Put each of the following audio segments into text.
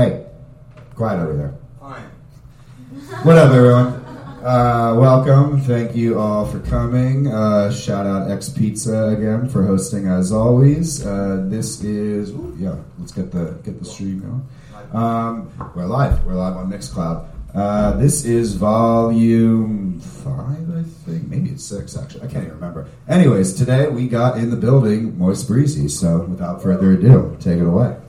Hey, quiet over there. Fine. What up, everyone? Uh, welcome. Thank you all for coming. Uh, shout out X Pizza again for hosting as always. Uh, this is ooh, yeah. Let's get the get the stream going. Um, we're live. We're live on Mixcloud. Uh, this is volume five, I think. Maybe it's six, actually. I can't even remember. Anyways, today we got in the building Moist Breezy. So without further ado, take it away.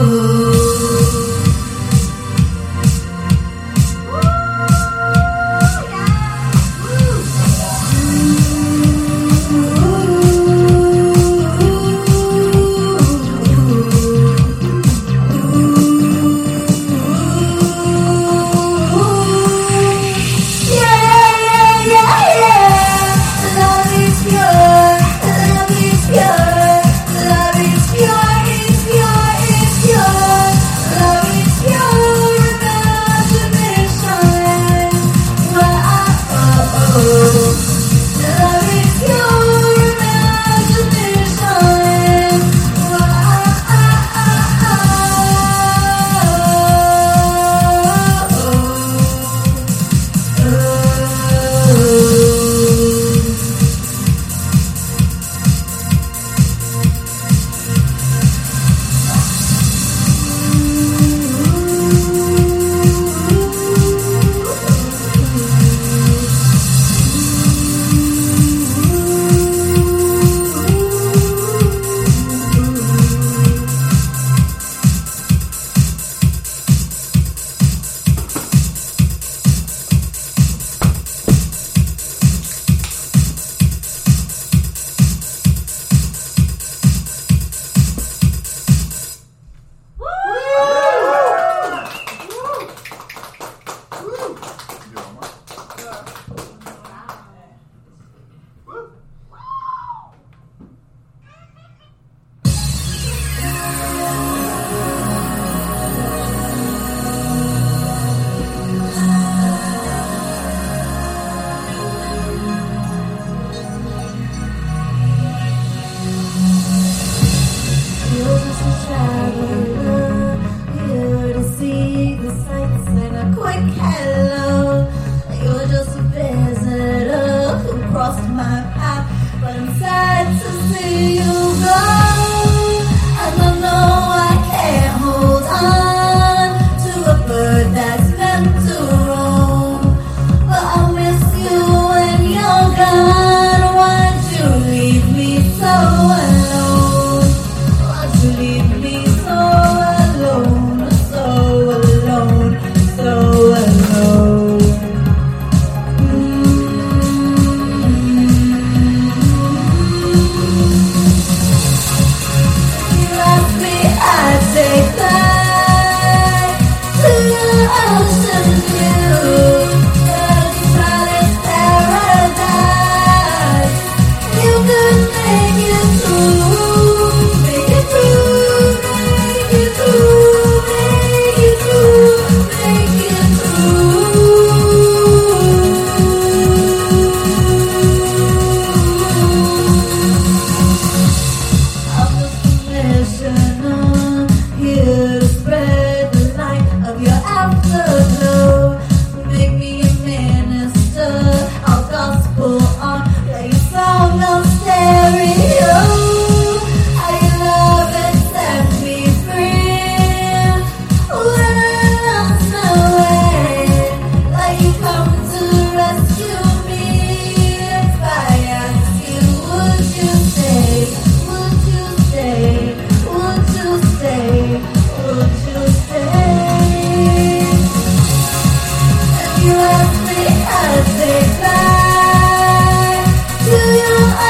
Ooh.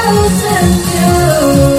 Ocean view.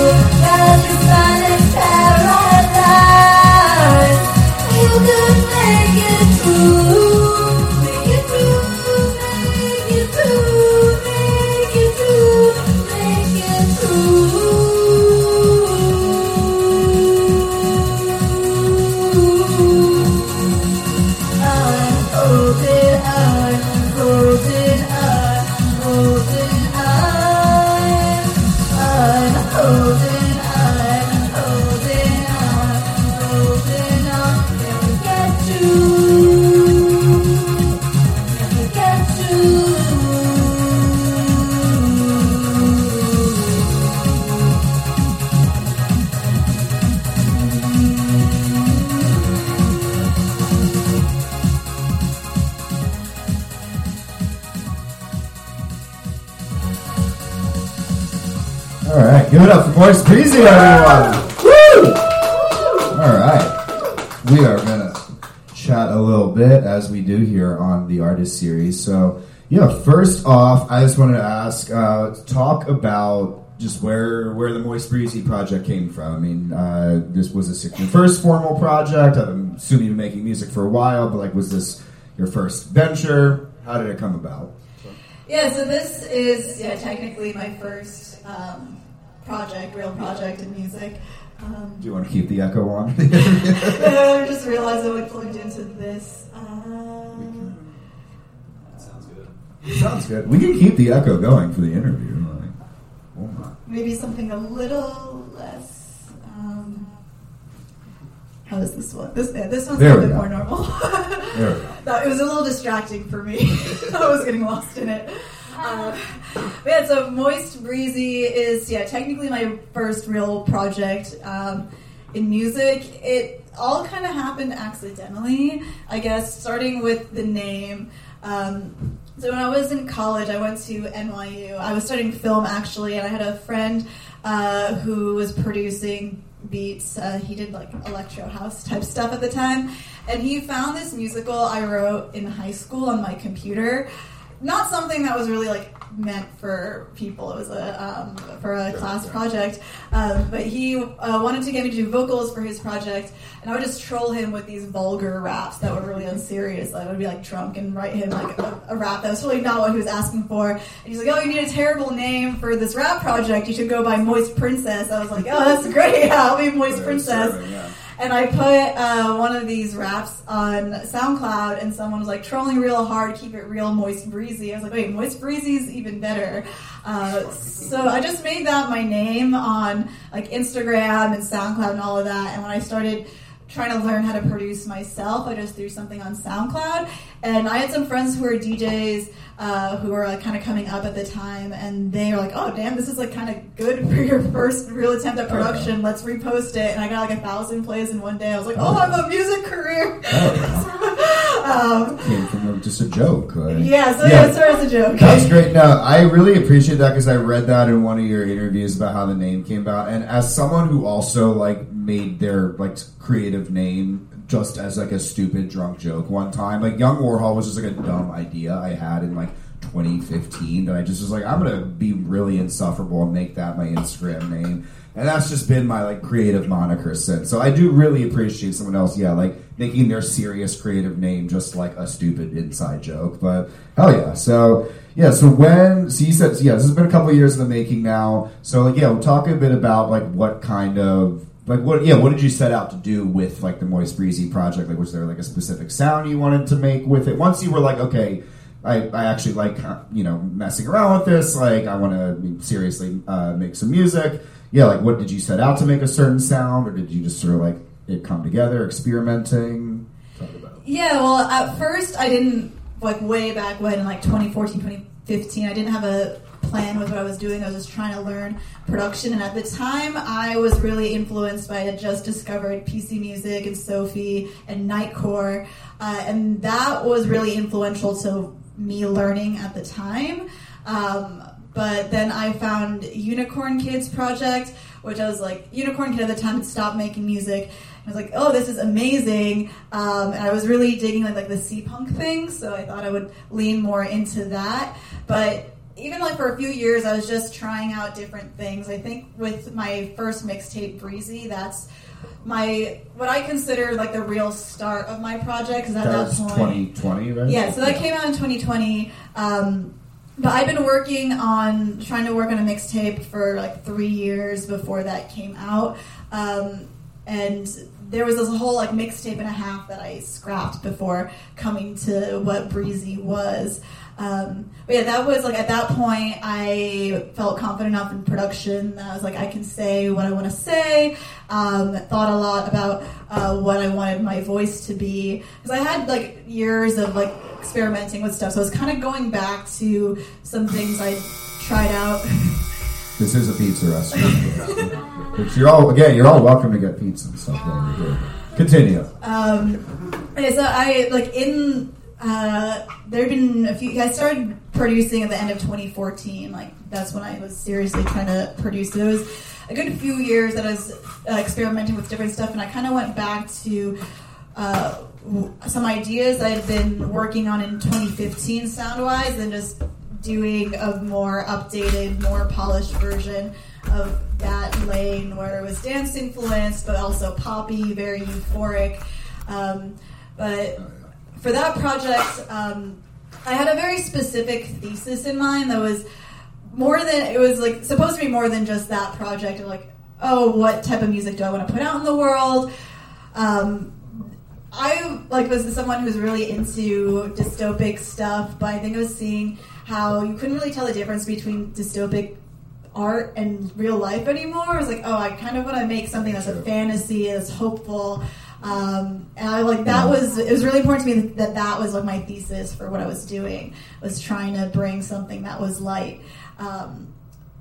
Right, give it up for Moist Breezy, everyone. Woo! All right, we are gonna chat a little bit as we do here on the artist series. So, yeah, first off, I just wanted to ask, uh, talk about just where where the Moist Breezy project came from. I mean, uh, this was this your first formal project? I'm assuming you've been making music for a while, but like, was this your first venture? How did it come about? Yeah, so this is yeah technically my first um, project, real project in music. Um, Do you want to keep the echo on? I just realized I like plugged into this. Um, Sounds good. We can keep the echo going for the interview. Like, oh my. maybe something a little less. Um, how is this one? This yeah, this one's There a we bit go. more normal. There we go. No, it was a little distracting for me. I was getting lost in it. Uh, yeah, so Moist Breezy is yeah technically my first real project um, in music. It all kind of happened accidentally, I guess. Starting with the name. Um, so when I was in college, I went to NYU. I was studying film actually, and I had a friend uh, who was producing beats. Uh, he did like electro house type stuff at the time, and he found this musical I wrote in high school on my computer. Not something that was really like meant for people. It was a um, for a class project, um, but he uh, wanted to get me to do vocals for his project, and I would just troll him with these vulgar raps that were really unserious. I would be like drunk and write him like a, a rap that was really not what he was asking for. And he's like, "Oh, you need a terrible name for this rap project. You should go by Moist Princess." I was like, "Oh, that's great. I'll be Moist Princess." Yeah. And I put uh, one of these raps on SoundCloud, and someone was like trolling real hard, keep it real, moist, breezy. I was like, wait, moist, breezy is even better. Uh, so I just made that my name on like Instagram and SoundCloud and all of that. And when I started trying to learn how to produce myself. I just threw something on SoundCloud, and I had some friends who were DJs uh, who were like kind of coming up at the time, and they were like, "Oh, damn, this is like kind of good for your first real attempt at production. Let's repost it." And I got like a thousand plays in one day. I was like, "Oh, I have a music career." um, Came from just a joke. Like, yeah, so yeah, it started as a joke. That's great. No, I really appreciate that because I read that in one of your interviews about how the name came about, and as someone who also like made their like creative name just as like a stupid drunk joke one time, like Young Warhol was just like a dumb idea I had in like 2015 that I just was like, I'm gonna be really insufferable and make that my Instagram name. And that's just been my like creative moniker since. So I do really appreciate someone else, yeah, like making their serious creative name just like a stupid inside joke. But hell yeah. So yeah, so when so you said yeah, this has been a couple years in the making now. So like yeah, we'll talk a bit about like what kind of like what yeah, what did you set out to do with like the Moist Breezy project? Like was there like a specific sound you wanted to make with it? Once you were like, okay, I, I actually like you know messing around with this. Like I want to seriously uh, make some music. Yeah, like what did you set out to make a certain sound, or did you just sort of like it come together, experimenting? Yeah, well, at first I didn't like way back when like 2014, 2015. I didn't have a plan with what I was doing. I was just trying to learn production, and at the time, I was really influenced by I just discovered PC Music and Sophie and Nightcore, uh, and that was really influential to me learning at the time. Um, but then I found Unicorn Kid's Project, which I was like, Unicorn Kid at the time had stopped making music. I was like, oh, this is amazing. Um, and I was really digging like, like the seapunk thing, so I thought I would lean more into that. But even like for a few years, I was just trying out different things. I think with my first mixtape, Breezy, that's my what I consider like the real start of my project. Because at That that, was point, 2020, right? yeah, so that came out in 2020. Um, but I've been working on trying to work on a mixtape for like three years before that came out. Um, and there was this whole like mixtape and a half that I scrapped before coming to what Breezy was. Um, but yeah, that was like at that point I felt confident enough in production that I was like I can say what I want to say. Um, thought a lot about uh, what I wanted my voice to be because I had like years of like experimenting with stuff, so I was kind of going back to some things I tried out. This is a pizza restaurant. You're all again, you're all welcome to get pizza and stuff while you're here. Continue. Um, okay, so I like in uh, there have been a few. I started producing at the end of 2014. Like that's when I was seriously trying to produce. It was a good few years that I was uh, experimenting with different stuff, and I kind of went back to. Uh, some ideas I had been working on in 2015 sound wise, and just doing a more updated, more polished version of that lane where it was dance influenced, but also poppy, very euphoric. Um, but for that project, um, I had a very specific thesis in mind that was more than it was like supposed to be more than just that project of like, oh, what type of music do I want to put out in the world? Um, I like was someone who was really into dystopic stuff, but I think I was seeing how you couldn't really tell the difference between dystopic art and real life anymore. I was like, oh, I kind of want to make something that's a fantasy, that's hopeful. Um, and I like that was it was really important to me that that was like my thesis for what I was doing was trying to bring something that was light um,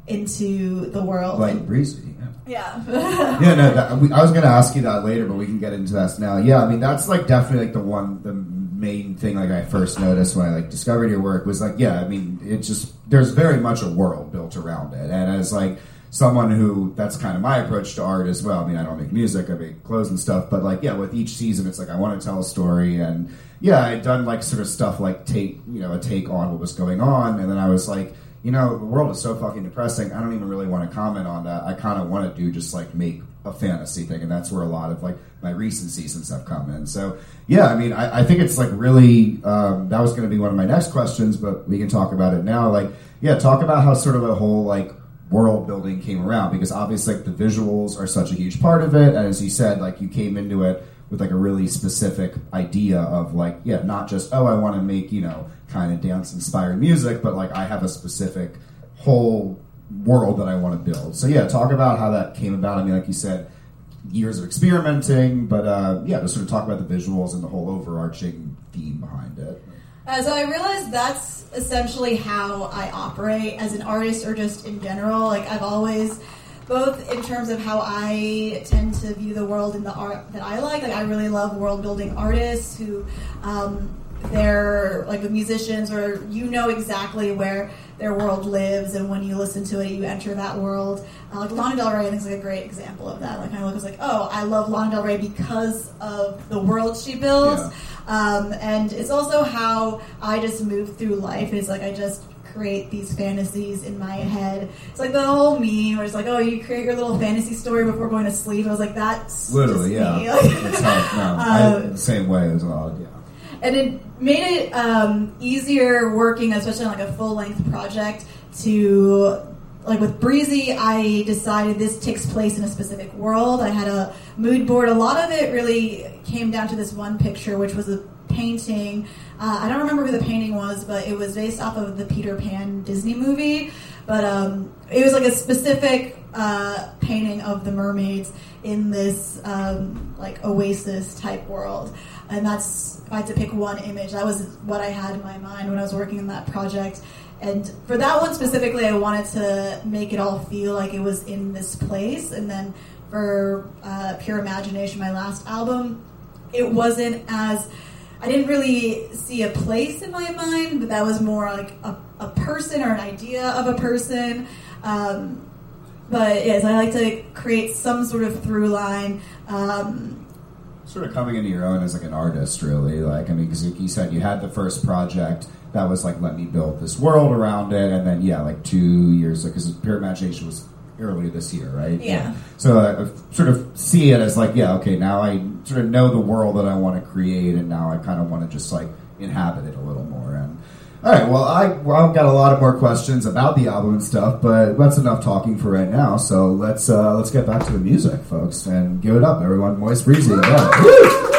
into the world. Like breezy. yeah. yeah, no, that, we, I was going to ask you that later, but we can get into that now. Yeah, I mean, that's like definitely like the one, the main thing like I first noticed when I like discovered your work was like, yeah, I mean, it just there's very much a world built around it, and as like someone who that's kind of my approach to art as well. I mean, I don't make music, I make clothes and stuff, but like, yeah, with each season, it's like I want to tell a story, and yeah, I'd done like sort of stuff like take, you know, a take on what was going on, and then I was like you know, the world is so fucking depressing. I don't even really want to comment on that. I kind of want to do just like make a fantasy thing, and that's where a lot of like my recent seasons have come in. So yeah, I mean, I, I think it's like really um, that was going to be one of my next questions, but we can talk about it now. Like, yeah, talk about how sort of the whole like world building came around because obviously like the visuals are such a huge part of it, and as you said, like you came into it with like a really specific idea of like yeah, not just oh I want to make you know kind of dance inspired music, but like I have a specific whole world that I want to build. So yeah, talk about how that came about. I mean, like you said, years of experimenting, but uh, yeah, to sort of talk about the visuals and the whole overarching theme behind it. Uh, so I realized that's essentially how I operate as an artist or just in general. Like I've always, both in terms of how I tend to view the world in the art that I like. Like I really love world building artists who, um, they're like with musicians or you know exactly where their world lives and when you listen to it you enter that world uh, like Lana Del Rey I think is like a great example of that like I it's like oh I love Lana Del Rey because of the world she builds Yeah. Um, and it's also how I just move through life. It's like I just create these fantasies in my head. It's like the whole meme where it's like, oh, you create your little fantasy story before going to sleep. I was like, that's Literally, yeah. me. Like- That's how, no, Uh, I, same way as well. Yeah. and it made it um, easier working, especially on like a full length project. To like with Breezy, I decided this takes place in a specific world. I had a mood board. A lot of it really came down to this one picture, which was a painting. Uh, I don't remember who the painting was, but it was based off of the Peter Pan Disney movie. But um, it was like a specific uh, painting of the mermaids in this um, like oasis type world, and that's if I had to pick one image. That was what I had in my mind when I was working on that project. And for that one specifically, I wanted to make it all feel like it was in this place. And then for uh, Pure Imagination, my last album, it wasn't as I didn't really see a place in my mind, but that was more like a, a person or an idea of a person. Um, but yes, I like to create some sort of through line. Um, Sort of coming into your own as like an artist, really. Like, I mean, you said you had the first project that was like, let me build this world around it, and then yeah, like two years, because Pure Imagination was earlier this year, right? Yeah. So I I sort of see it as like, yeah, okay, now I sort of know the world that I want to create, and now I kind of want to just like inhabit it a little more. And all right, well, I well, I've got a lot of more questions about the album and stuff, but that's enough talking for right now. So let's uh, let's get back to the music, folks, and give it up, everyone. Moist Breezy, yeah.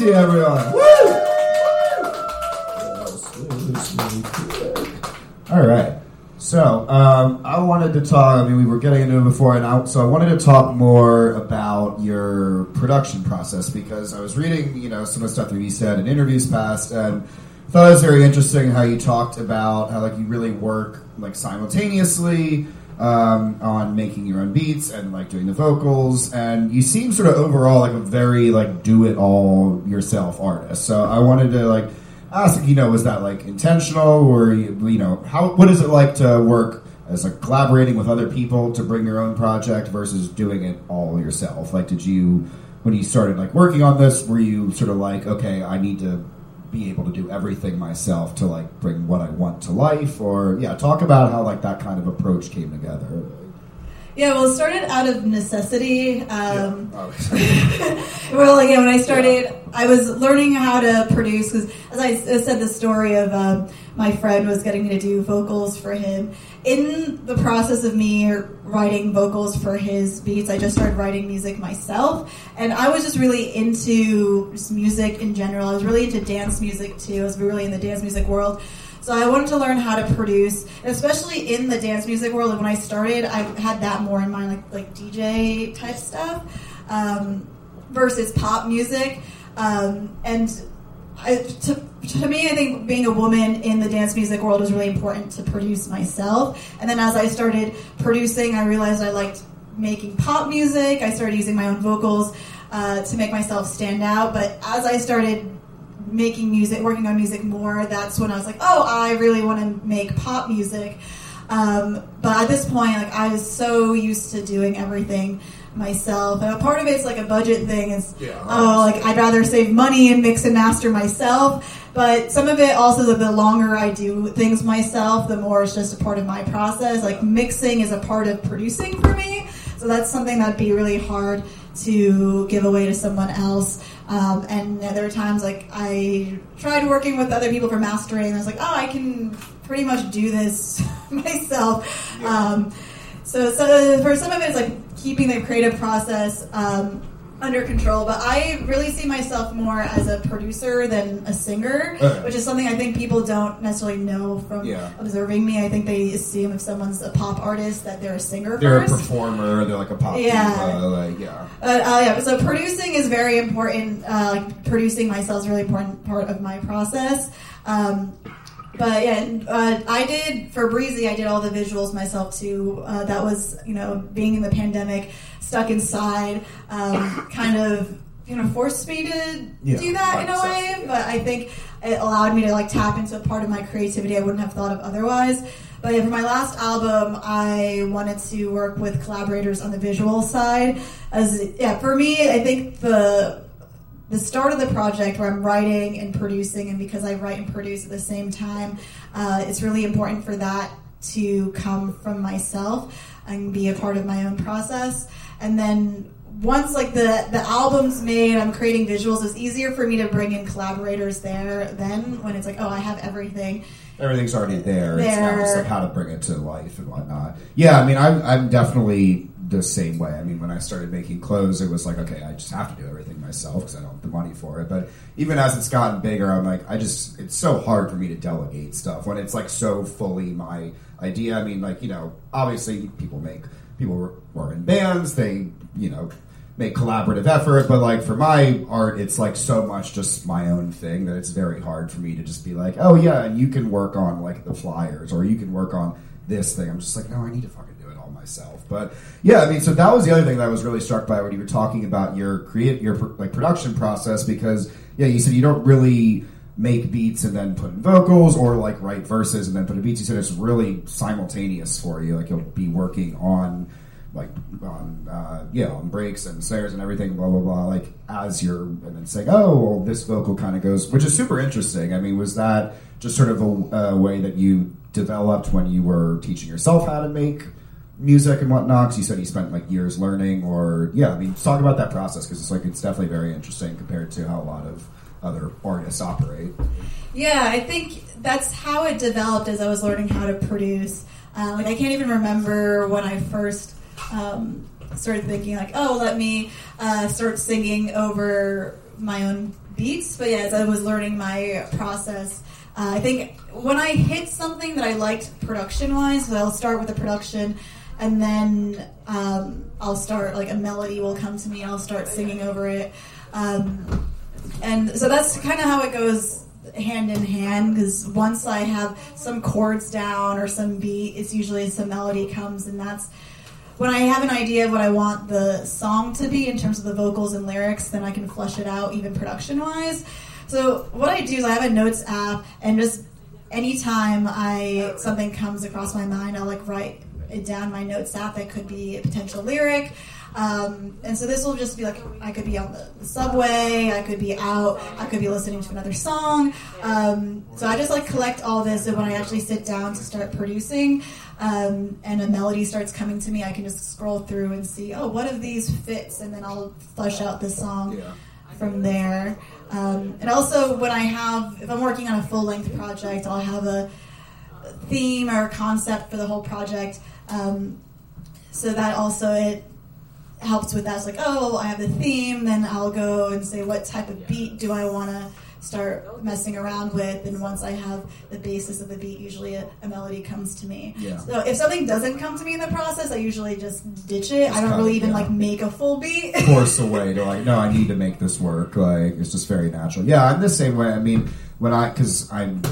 Breezy, everyone. Woo! All right. So um, I wanted to talk. I mean, we were getting into it before, and I, so I wanted to talk more about your production process because I was reading, you know, some of the stuff that you said in interviews past, and thought it was very interesting how you talked about how like you really work like simultaneously um, on making your own beats and like doing the vocals, and you seem sort of overall like a very like do it all yourself artist. So I wanted to like ask, you know, was that like intentional, or you, you know, how what is it like to work as like collaborating with other people to bring your own project versus doing it all yourself? Like, did you when you started like working on this, were you sort of like, okay, I need to be able to do everything myself to like bring what I want to life, or yeah, talk about how like that kind of approach came together. Yeah, well, it started out of necessity. Um, Oh. well, again, when I started, I was learning how to produce because, as I said, the story of um, my friend was getting me to do vocals for him. In the process of me writing vocals for his beats, I just started writing music myself, and I was just really into just music in general. I was really into dance music too. I was really in the dance music world. So I wanted to learn how to produce, especially in the dance music world. And when I started, I had that more in mind, like like DJ type stuff um, versus pop music. Um, and I, to, to me, I think being a woman in the dance music world was really important to produce myself. And then as I started producing, I realized I liked making pop music. I started using my own vocals uh, to make myself stand out. But as I started making music, working on music more, that's when I was like, oh, I really want to make pop music. Um, but at this point, like I was so used to doing everything myself, and a part of it's like a budget thing. Is Yeah. oh, like I'd rather save money and mix and master myself. But some of it also, the, the longer I do things myself, the more it's just a part of my process. Like mixing is a part of producing for me, so that's something that'd be really hard to give away to someone else. Um, and there are times like I tried working with other people for mastering, and I was like, oh, I can pretty much do this myself. Um, so, so for some of it, it's like keeping the creative process um, under control. But I really see myself more as a producer than a singer, Okay. which is something I think people don't necessarily know from Yeah. observing me. I think they assume if someone's a pop artist that they're a singer They're a performer. They're like a pop Yeah. diva. Like yeah. Uh, uh, yeah, so producing is very important. Uh, like producing myself is a really important part of my process. Um, but yeah, uh, I did for Breezy. I did all the visuals myself too. Uh, that was you know being in the pandemic, stuck inside, um, kind of you know forced me to Yeah, do that in a way. But I think it allowed me to like tap into a part of my creativity I wouldn't have thought of otherwise. But yeah, for my last album, I wanted to work with collaborators on the visual side. As yeah, for me, I think the the start of the project where I'm writing and producing, and because I write and produce at the same time, uh, it's really important for that to come from myself and be a part of my own process. And then once like the the album's made, I'm creating visuals. It's easier for me to bring in collaborators there. Then when it's like, oh, I have everything. everything's already there. It's now There. just like how to bring it to life and whatnot. Yeah, I mean, I'm I'm definitely the same way. I mean, when I started making clothes, it was like, okay, I just have to do everything myself because I don't have the money for it. But even as it's gotten bigger, I'm like, I just it's so hard for me to delegate stuff when it's like so fully my idea. I mean, like you know, obviously people make people were, in bands, they you know make collaborative effort, but like for my art, it's like so much just my own thing that it's very hard for me to just be like, oh yeah, and you can work on like the flyers or you can work on this thing. I'm just like, no, I need to fucking myself. But yeah, I mean, so that was the other thing that I was really struck by when you were talking about your create your like production process because yeah, you said you don't really make beats and then put in vocals or like write verses and then put in beats. You said it's really simultaneous for you. Like you'll be working on like on uh, yeah on breaks and snares and everything blah blah blah like as you're and then saying oh well this vocal kind of goes which is super interesting i mean was that just sort of a, a way that you developed when you were teaching yourself how to make music and whatnot 'Cause you said you spent like years learning or yeah i mean just talk about that process because it's like it's definitely very interesting compared to how a lot of other artists operate Yeah, I think that's how it developed as I was learning how to produce. Uh, like I can't even remember when I first um, started thinking like, oh, let me uh, start singing over my own beats. But yeah, as I was learning my process, uh, I think when I hit something that I liked production wise, so I'll start with the production, and then um, I'll start like a melody will come to me. I'll start singing over it, um, and so that's kind of how it goes hand in hand. Because once I have some chords down or some beat, it's usually some melody comes, and that's when I have an idea of what I want the song to be in terms of the vocals and lyrics, then I can flesh it out even production wise. So what I do is I have a notes app, and just anytime I something comes across my mind, I'll like write it down my notes app. That could be a potential lyric. Um, and so this will just be like I could be on the, the subway, I could be out, I could be listening to another song. Um, so I just like collect all this, and when I actually sit down to start producing, um, and a melody starts coming to me, I can just scroll through and see, oh, what of these fits, and then I'll flesh out the song Yeah. from there. Um, and also, when I have, if I'm working on a full length project, I'll have a theme or a concept for the whole project. Um, so that also it helps with that. It's like, oh, I have the theme, then I'll go and say, what type of beat do I want to start messing around with? And once I have the basis of the beat, usually a, a melody comes to me. Yeah. So if something doesn't come to me in the process, I usually just ditch it. Just I don't really even yeah. like make a full beat. force away to like, no, I need to make this work. Like, it's just very natural. Yeah, I'm the same way. I mean, when I, because I'm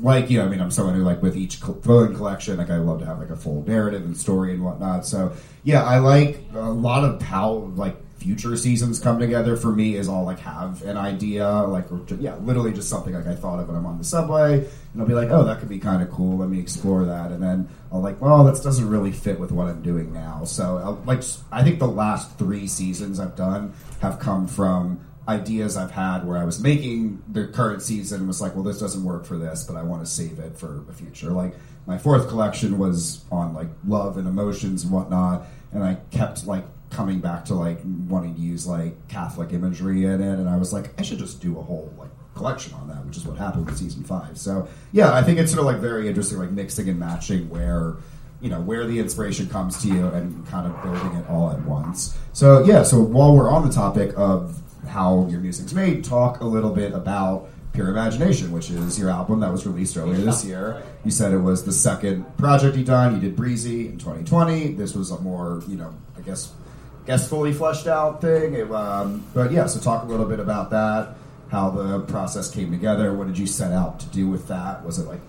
like you, Know, I mean, I'm someone who like with each cl- collection, like I love to have like a full narrative and story and whatnot. So yeah, I like a lot of how like future seasons come together for me is all like have an idea, like or ju- yeah, literally just something like I thought of when I'm on the subway, and I'll be like, oh, that could be kind of cool. Let me explore that, and then I'll like, well, that doesn't really fit with what I'm doing now. So I'll, like, I think the last three seasons I've done have come from ideas I've had where I was making the current season was like, well, this doesn't work for this, but I want to save it for a future. Like my fourth collection was on like love and emotions and whatnot, and I kept like coming back to like wanting to use like Catholic imagery in it, and I was like, I should just do a whole like collection on that, which is what happened with season five. So yeah, I think it's sort of like very interesting, like mixing and matching where you know where the inspiration comes to you and kind of building it all at once. So yeah, so while we're on the topic of how your music's made, talk a little bit about Pure Imagination, which is your album that was released earlier this year. You said it was the second project you done. You did Breezy in 2020. This was a more, you know, I guess, guess fully fleshed out thing. It, um, but yeah, so talk a little bit about that. How the process came together. What did you set out to do with that? Was it like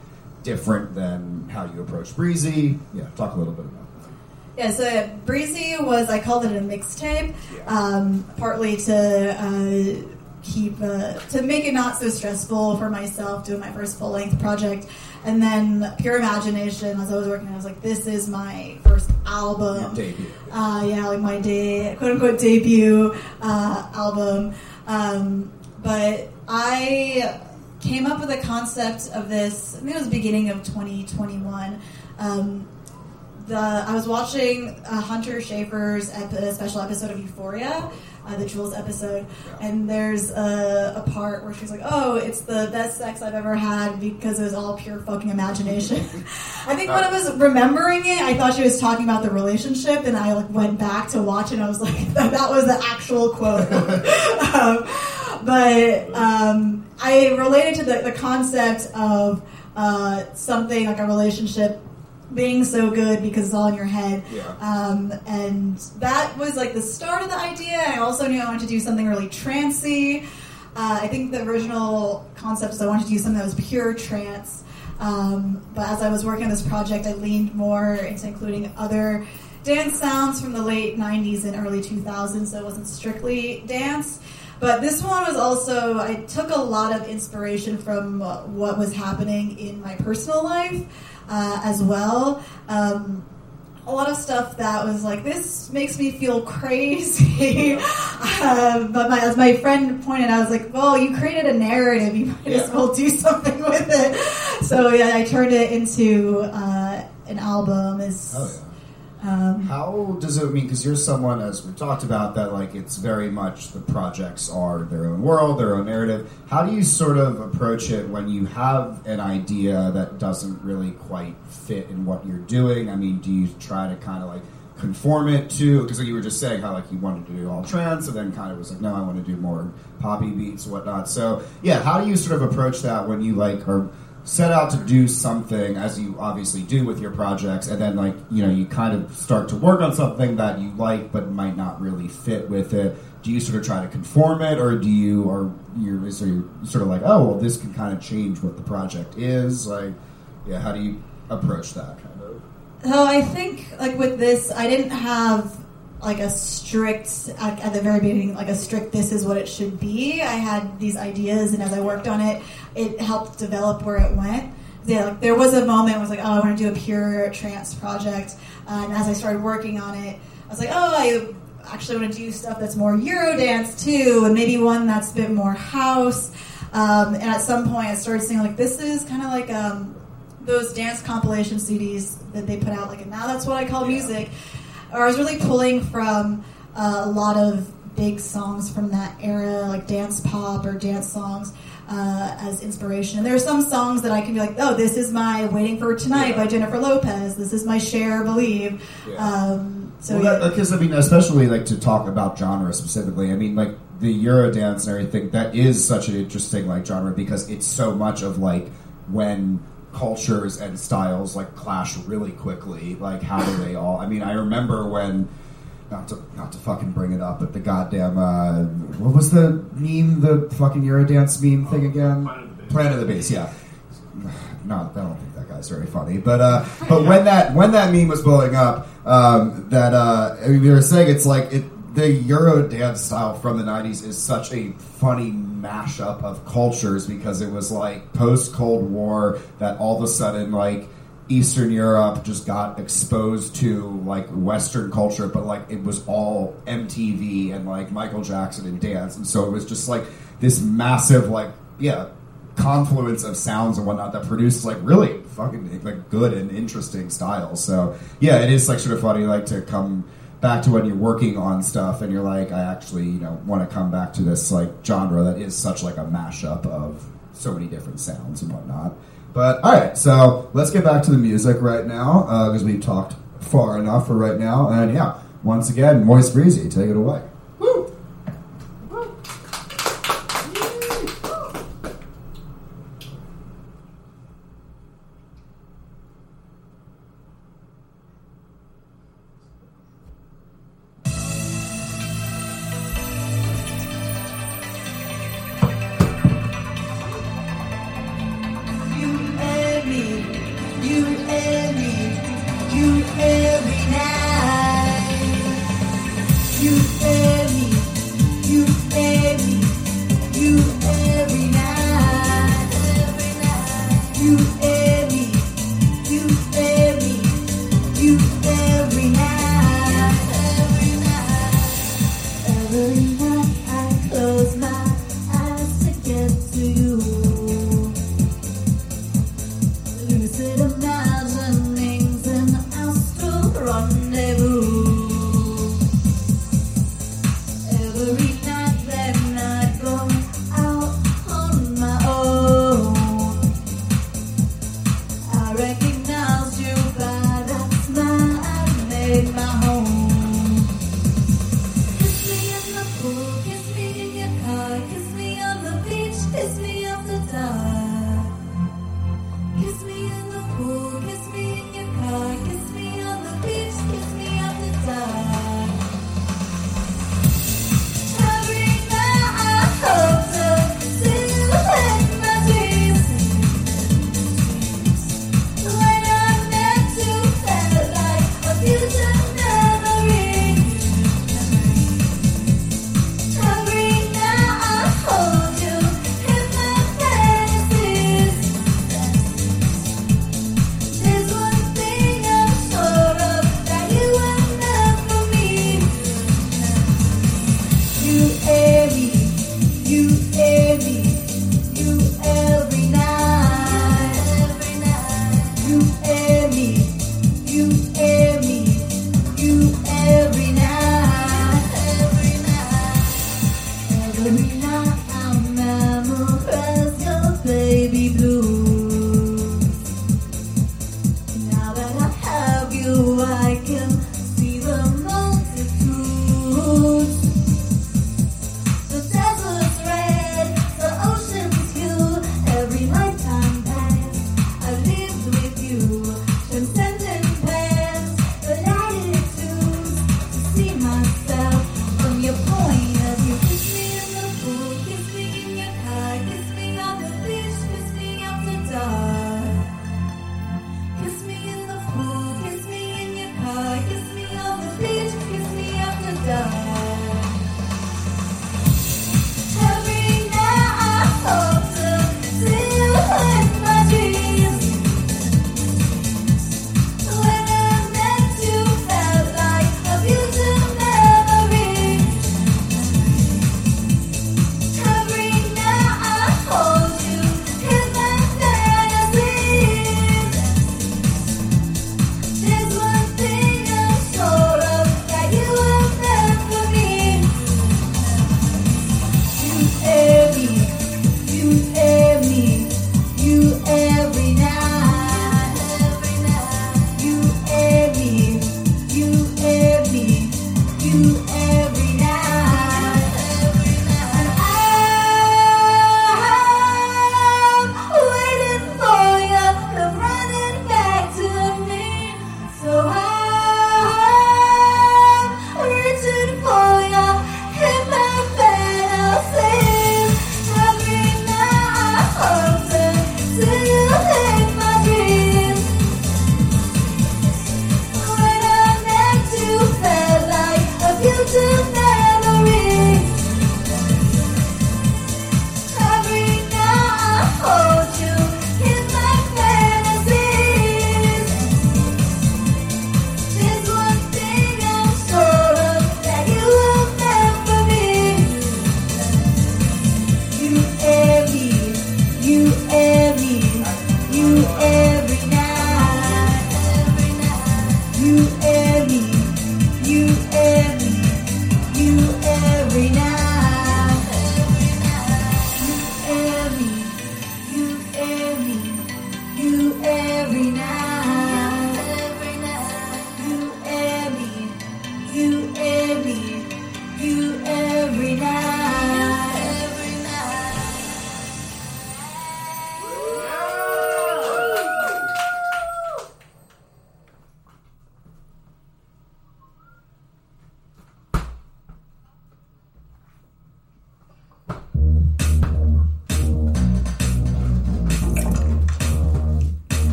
different than how you approached Breezy? Yeah, talk a little bit about that. Yeah, so Breezy was, I called it a mixtape, Yeah. um, partly to uh, keep, uh, to make it not so stressful for myself doing my first full length project. And then Pure Imagination, as I was working, I was like, this is my first album. Debut. Uh, yeah, like my day, quote unquote debut uh, album. Um, but I came up with the concept of this. I think it was the beginning of 2021. Um, the I was watching uh, Hunter Schafer's epi- special episode of Euphoria, uh, the Jules episode, and there's a, a part where she's like, "Oh, it's the best sex I've ever had because it was all pure fucking imagination." I think when I was remembering it, I thought she was talking about the relationship, and I like went back to watch it. and I was like, "That, that was the actual quote." um, but um, I related to the, the concept of uh, something like a relationship being so good because it's all in your head. Yeah. Um, and that was like the start of the idea. I also knew I wanted to do something really trancy. Uh, I think the original concept was I wanted to do something that was pure trance. Um, but as I was working on this project, I leaned more into including other dance sounds from the late 90s and early 2000s, so it wasn't strictly dance. But this one was also, I took a lot of inspiration from what was happening in my personal life uh, as well. Um, a lot of stuff that was like, this makes me feel crazy. uh, but my, as my friend pointed out, I was like, well, you created a narrative, you might as well do something with it. So yeah, I turned it into uh, an album. Is Oh yeah. Um, How does it mean? Because you're someone, as we talked about, that like it's very much the projects are their own world, their own narrative. How do you sort of approach it when you have an idea that doesn't really quite fit in what you're doing? I mean, do you try to kind of like conform it to because like you were just saying how like you wanted to do all trance and then kind of was like no I want to do more poppy beats whatnot so yeah how do you sort of approach that when you like are set out to do something as you obviously do with your projects and then like you know you kind of start to work on something that you like but might not really fit with it. Do you sort of try to conform it or do you or you're is there you sort of like oh well this can kind of change what the project is? Like yeah how do you approach that kind of? So I think like with this, I didn't have like a strict at, at the very beginning, like a strict this is what it should be. I had these ideas, and as I worked on it, it helped develop where it went. Yeah, like there was a moment where I was like, oh, I want to do a pure trance project, uh, and as I started working on it, I was like, oh, I actually want to do stuff that's more Eurodance too, and maybe one that's a bit more house. Um, and at some point, I started saying like, this is kind of like um, those dance compilation CDs that they put out, like, and now that's what I call music. Or I was really pulling from uh, a lot of big songs from that era, like dance pop or dance songs, uh, as inspiration. And there are some songs that I can be like, oh, this is my "Waiting for Tonight" Yeah. by Jennifer Lopez. This is my "Cher Believe." Yeah. Um, so well, yeah. because I mean, especially like to talk about genre specifically. I mean, like the Eurodance and everything. That is such an interesting like genre because it's so much of like when cultures and styles like clash really quickly. Like, how do they all? I mean, I remember when. Not to not to fucking bring it up, but the goddamn uh, what was the meme? The fucking Eurodance meme thing again? Planet of the Bass, Planet of the Apes, yeah. No, I don't think that guy's very funny. But uh, but when that when that meme was blowing up, um, that uh, I mean, they were saying it's like it, the Euro dance style from the '90s is such a funny mashup of cultures because it was like post Cold War that all of a sudden like Eastern Europe just got exposed to like Western culture, but like it was all MTV and like Michael Jackson and dance, and so it was just like this massive like yeah confluence of sounds and whatnot that produced like really fucking like good and interesting styles. So yeah, it is like sort of funny like to come back to when you're working on stuff and you're like, I actually you know want to come back to this like genre that is such like a mashup of so many different sounds and whatnot. But all right, so let's get back to the music right now uh, because we've talked far enough for right now. And yeah, once again, moistbreezy, take it away.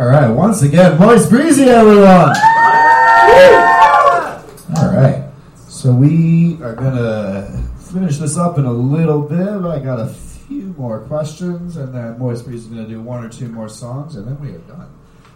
Once again, moistbreezy, everyone. All right, so we are gonna finish this up in a little bit. I got a few more questions, and then moistbreezy is gonna do one or two more songs, and then we are done.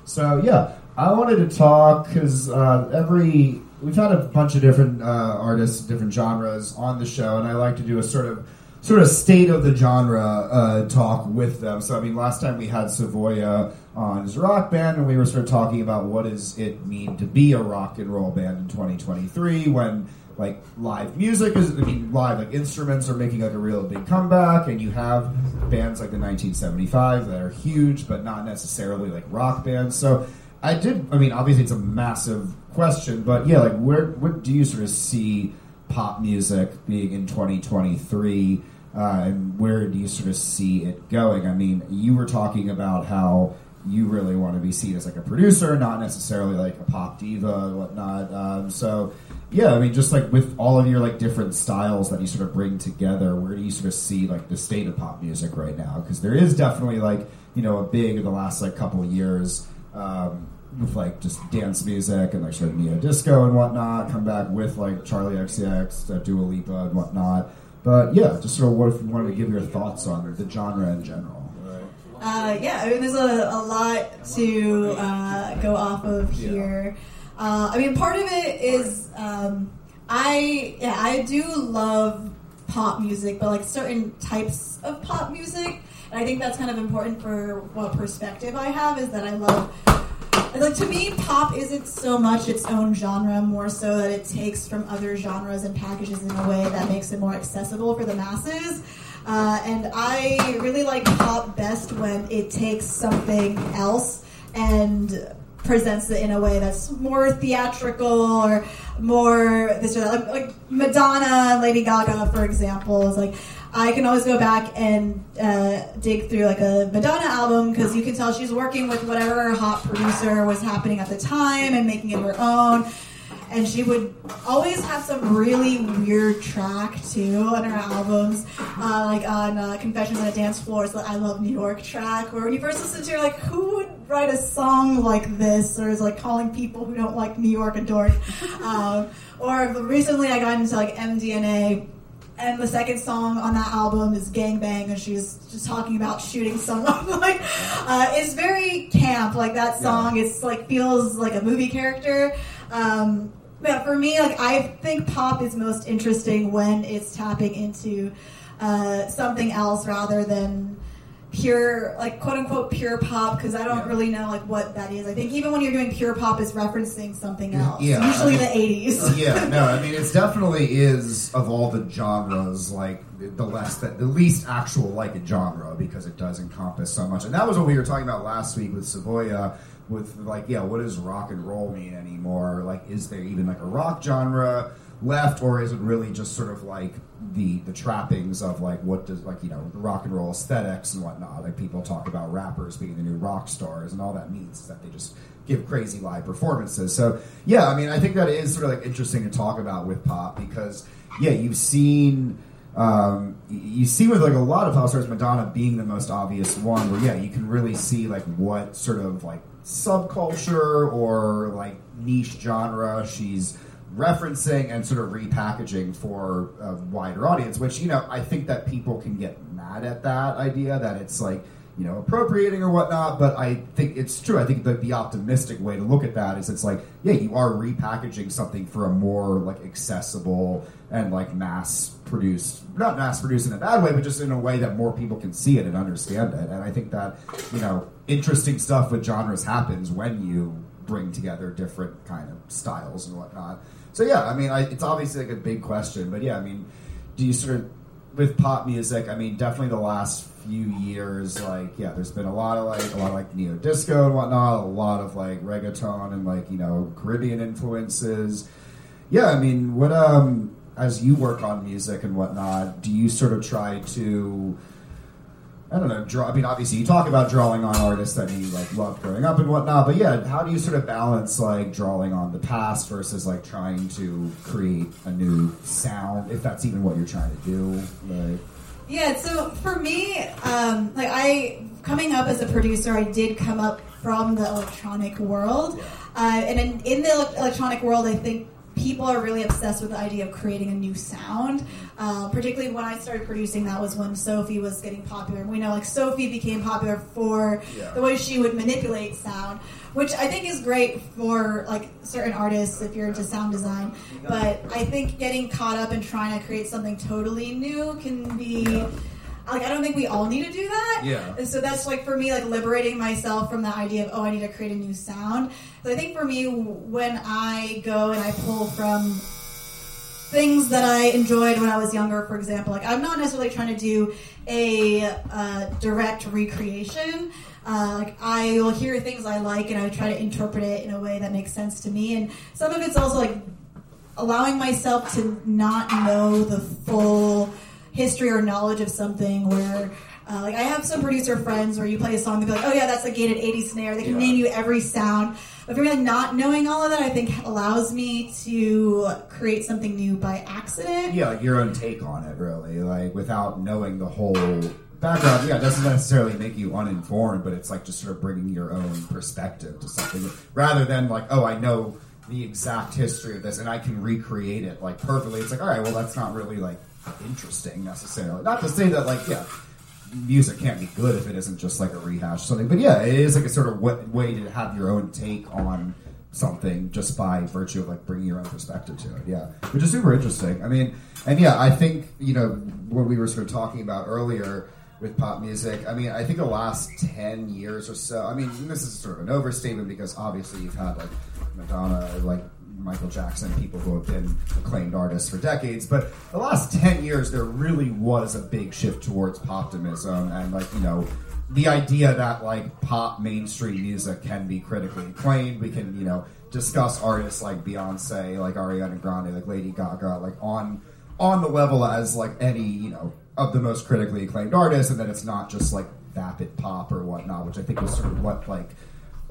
So yeah, I wanted to talk because uh, every we've had a bunch of different uh, artists, different genres on the show, and I like to do a sort of sort of state of the genre uh, talk with them. So I mean, last time we had Savoya on his rock band, and we were sort of talking about what does it mean to be a rock and roll band in 2023 when like live music is I mean live like instruments are making like a real big comeback and you have bands like the 1975 that are huge but not necessarily like rock bands so I did I mean obviously it's a massive question but yeah like where what do you sort of see pop music being in 2023 uh, and where do you sort of see it going I mean you were talking about how you really want to be seen as like a producer not necessarily like a pop diva and whatnot um, so yeah, I mean, just like with all of your like different styles that you sort of bring together, where do you sort of see like the state of pop music right now? Because there is definitely like you know a big the last like couple years um, with like just dance music and like sort of neo disco and whatnot. Come back with like Charli XCX, uh, Dua Lipa and whatnot. But yeah, just sort of what if you wanted to give your thoughts on the genre in general. Uh, yeah, I mean, there's a, a lot to uh, go off of here. Uh, I mean, part of it is um, I yeah I do love pop music, but like certain types of pop music, and I think that's kind of important for what perspective I have is that I love. Like to me, pop isn't so much its own genre, more so that it takes from other genres and packages in a way that makes it more accessible for the masses. Uh, and I really like pop best when it takes something else and presents it in a way that's more theatrical or more this or that. Like, like Madonna Lady Gaga, for example, is like I can always go back and uh, dig through like a Madonna album because you can tell she's working with whatever hot producer was happening at the time and making it her own. And she would always have some really weird track too on her albums, uh, like on uh, "Confessions on a Dance Floor." It's the "I Love New York" track, where when you first listen to, it, you're like, who would write a song like this, or is like calling people who don't like New York a dork? um, or recently, I got into like MDNA and the second song on that album is "Gang Bang," and she's just talking about shooting someone. like, uh, it's very camp. Like that song, it's like feels like a movie character. Um, but for me, like I think pop is most interesting when it's tapping into uh, something else rather than pure, like quote unquote pure pop. Because I don't Yeah. really know like what that is. I think even when you're doing pure pop, is referencing something else. Yeah, usually I mean- the '80s. yeah, no, I mean, it's definitely is of all the genres, like the less that the least actual like a genre because it does encompass so much. And that was what we were talking about last week with Savoya. With like, yeah, what does rock and roll mean anymore? Like, is there even like a rock genre left, or is it really just sort of like the the trappings of like what does like you know the rock and roll aesthetics and whatnot? Like people talk about rappers being the new rock stars, and all that means is that they just give crazy live performances. So yeah, I mean, I think that is sort of like interesting to talk about with pop because yeah, you've seen. Um, you see with like a lot of pop stars, Madonna being the most obvious one, where yeah, you can really see like what sort of like subculture or like niche genre she's referencing and sort of repackaging for a wider audience. Which you know, I think that people can get mad at that idea that it's like you know appropriating or whatnot. But I think it's true. I think that the optimistic way to look at that is it's like yeah, you are repackaging something for a more like accessible and like mass produced, not mass produced in a bad way, but just in a way that more people can see it and understand it. And I think that you know interesting stuff with genres happens when you bring together different kind of styles and whatnot. So yeah, I mean, I, it's obviously like a big question, but yeah, I mean, do you sort of with pop music? I mean, definitely the last few years, like yeah, there's been a lot of like a lot of like neo disco and whatnot, a lot of like reggaeton and like you know Caribbean influences. Yeah, I mean, what um as you work on music and whatnot, do you sort of try to I don't know, draw I mean obviously you talk about drawing on artists that you like loved growing up and whatnot, but yeah, how do you sort of balance like drawing on the past versus like trying to create a new sound, if that's even what you're trying to do? Like Yeah, so for me, um, like I coming up as a producer, I did come up from the electronic world. Uh, and in, in the electronic world, I think people are really obsessed with the idea of creating a new sound. Uh, particularly when I started producing, that was when Sophie was getting popular. And we know like Sophie became popular for Yeah. the way she would manipulate sound, which I think is great for like certain artists if you're into sound design. But I think getting caught up in trying to create something totally new can be. Like I don't think we all need to do that. Yeah. And so that's like for me, like liberating myself from the idea of oh, I need to create a new sound. So I think for me, when I go and I pull from things that I enjoyed when I was younger, for example, like I'm not necessarily trying to do a uh, direct recreation. Uh, like I will hear things I like and I try to interpret it in a way that makes sense to me. And some of it's also like allowing myself to not know the full history or knowledge of something where uh, like I have some producer friends where you play a song they'll be like, oh yeah, that's a gated 80 snare. They can Yeah. name you every sound. But for me, like, not knowing all of that, I think allows me to create something new by accident. yeah, like your own take on it, really, like without knowing the whole background. Yeah, it doesn't necessarily make you uninformed, but it's like just sort of bringing your own perspective to something, rather than like, oh, I know the exact history of this and I can recreate it like perfectly. It's like, all right, well, that's not really like interesting necessarily. Not to say that like, yeah. Music can't be good if it isn't just like a rehash or something, but yeah, it is like a sort of wa- way to have your own take on something just by virtue of like bringing your own perspective to it. Yeah, which is super interesting. I mean, and yeah, I think you know what we were sort of talking about earlier with pop music. I mean, I think the last ten years or so. I mean, this is sort of an overstatement because obviously you've had like Madonna, like Michael Jackson, people who have been acclaimed artists for decades. But the last 10 years, there really was a big shift towards poptimism and, like, you know, the idea that, like, pop mainstream music can be critically acclaimed. We can, you know, discuss artists like Beyonce, like Ariana Grande, like Lady Gaga, like, on on the level as, like, any, you know, of the most critically acclaimed artists, and that it's not just, like, vapid pop or whatnot, which I think was sort of what, like,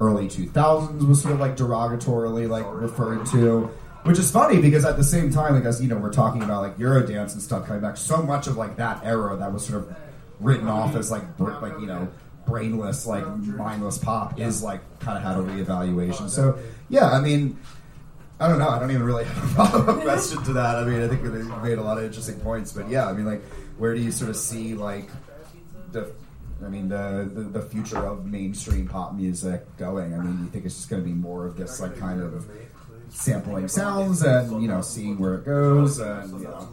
early 2000s was sort of like derogatorily like referred to which is funny because at the same time like as you know we're talking about like eurodance and stuff coming back so much of like that era that was sort of written off as like br- like you know brainless like mindless pop is like kind of had a reevaluation so yeah i mean I don't know. I don't even really have a follow-up question to that. I mean, I think they made a lot of interesting points, but yeah, I mean, like, where do you sort of see like the, I mean, the the, the future of mainstream pop music going? I mean, do you think it's just going to be more of this like kind of sampling sounds and you know seeing where it goes and you know,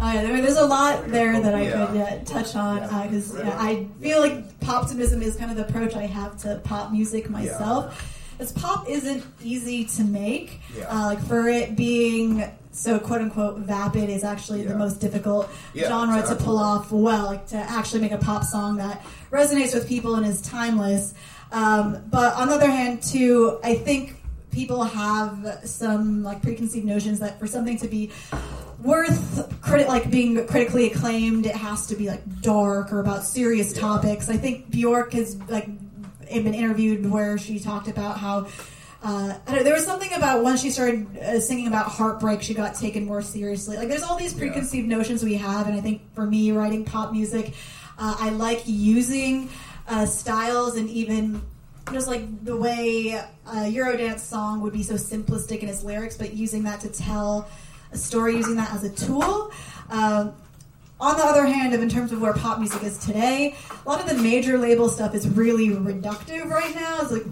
Uh, there- there's a lot there that I Yeah. could uh, touch on because yeah, I feel like poptimism is kind of the approach I have to pop music myself. Because pop isn't easy to make. Yeah. Uh, like for it being so quote unquote vapid is actually Yeah. the most difficult Yeah, genre to pull off well, like to actually make a pop song that resonates with people and is timeless. Um, but on the other hand, too, I think people have some like preconceived notions that for something to be worth credit like being critically acclaimed it has to be like dark or about serious Yeah. topics i think bjork has like been interviewed where she talked about how uh, I there was something about once she started uh, singing about heartbreak, she got taken more seriously. Like, there's all these Yeah. preconceived notions we have, and I think for me, writing pop music, uh, I like using uh, styles and even just like the way a Eurodance song would be so simplistic in its lyrics, but using that to tell a story, using that as a tool. Um, on the other hand, of in terms of where pop music is today, a lot of the major label stuff is really reductive right now. It's like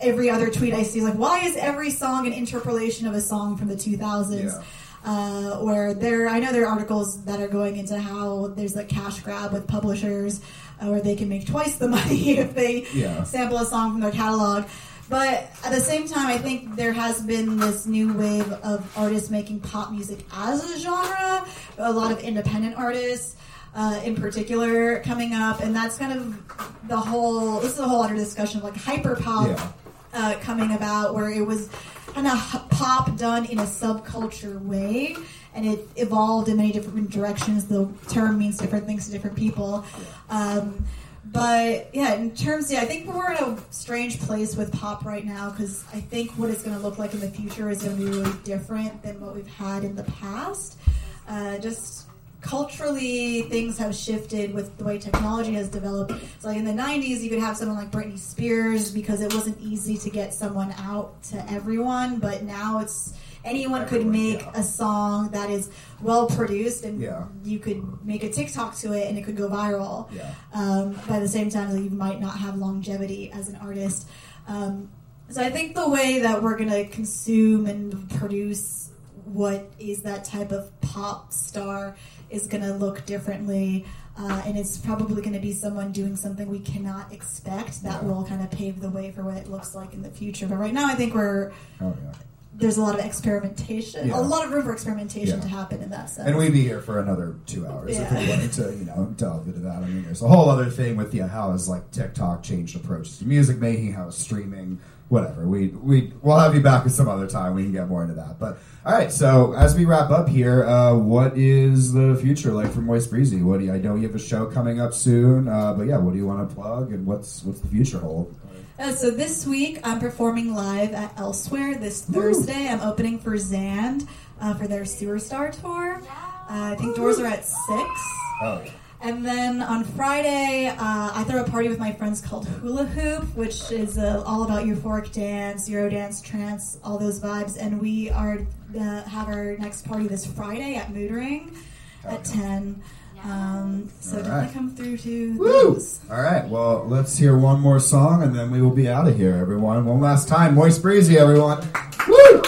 every other tweet I see is like, why is every song an interpolation of a song from the 2000s? Yeah. Uh, where there, I know there are articles that are going into how there's a cash grab with publishers, uh, where they can make twice the money if they Yeah. sample a song from their catalog. But at the same time, I think there has been this new wave of artists making pop music as a genre. A lot of independent artists, uh, in particular, coming up, and that's kind of the whole. This is a whole other discussion like hyper pop Yeah. uh, coming about, where it was kind of pop done in a subculture way, and it evolved in many different directions. The term means different things to different people. Um, but yeah, in terms, yeah, I think we're in a strange place with pop right now because I think what it's going to look like in the future is going to be really different than what we've had in the past. Uh, just culturally things have shifted with the way technology has developed. So like in the '90s, you could have someone like Britney Spears because it wasn't easy to get someone out to everyone, but now it's anyone could make yeah. a song that is well produced and Yeah. you could make a TikTok to it and it could go viral. Yeah. Um, by the same time, you might not have longevity as an artist. Um, so I think the way that we're gonna consume and produce what is that type of pop star is gonna look differently. Uh, and it's probably going to be someone doing something we cannot expect that Yeah. will kind of pave the way for what it looks like in the future. But right now, I think we're Oh yeah. There's a lot of experimentation, Yeah. a lot of room for experimentation Yeah. to happen in that sense. And we'd be here for another two hours if we wanted to, you know, delve into that. I mean, there's a whole other thing with yeah, how has like TikTok changed approaches to music making, how is streaming, whatever. We we we'll have you back at some other time. We can get more into that. But all right, so as we wrap up here, uh, what is the future like for moistbreezy? What do you, I know you have a show coming up soon, uh, but yeah, what do you want to plug and what's what's the future hold? Uh, so this week I'm performing live at Elsewhere this Thursday. I'm opening for Zand uh, for their Sewer Star tour. Uh, I think doors are at six. Oh, And then on Friday, uh, I throw a party with my friends called Hulahoop, which is uh, all about euphoric dance, Euro dance, trance, all those vibes. And we are uh, have our next party this Friday at Mood Ring at Okay. ten. Um, so All definitely right. come through to Woo! those. All right, well, let's hear one more song and then we will be out of here, everyone. One last time, moistbreezy, everyone. Woo!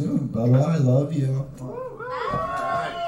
Soon.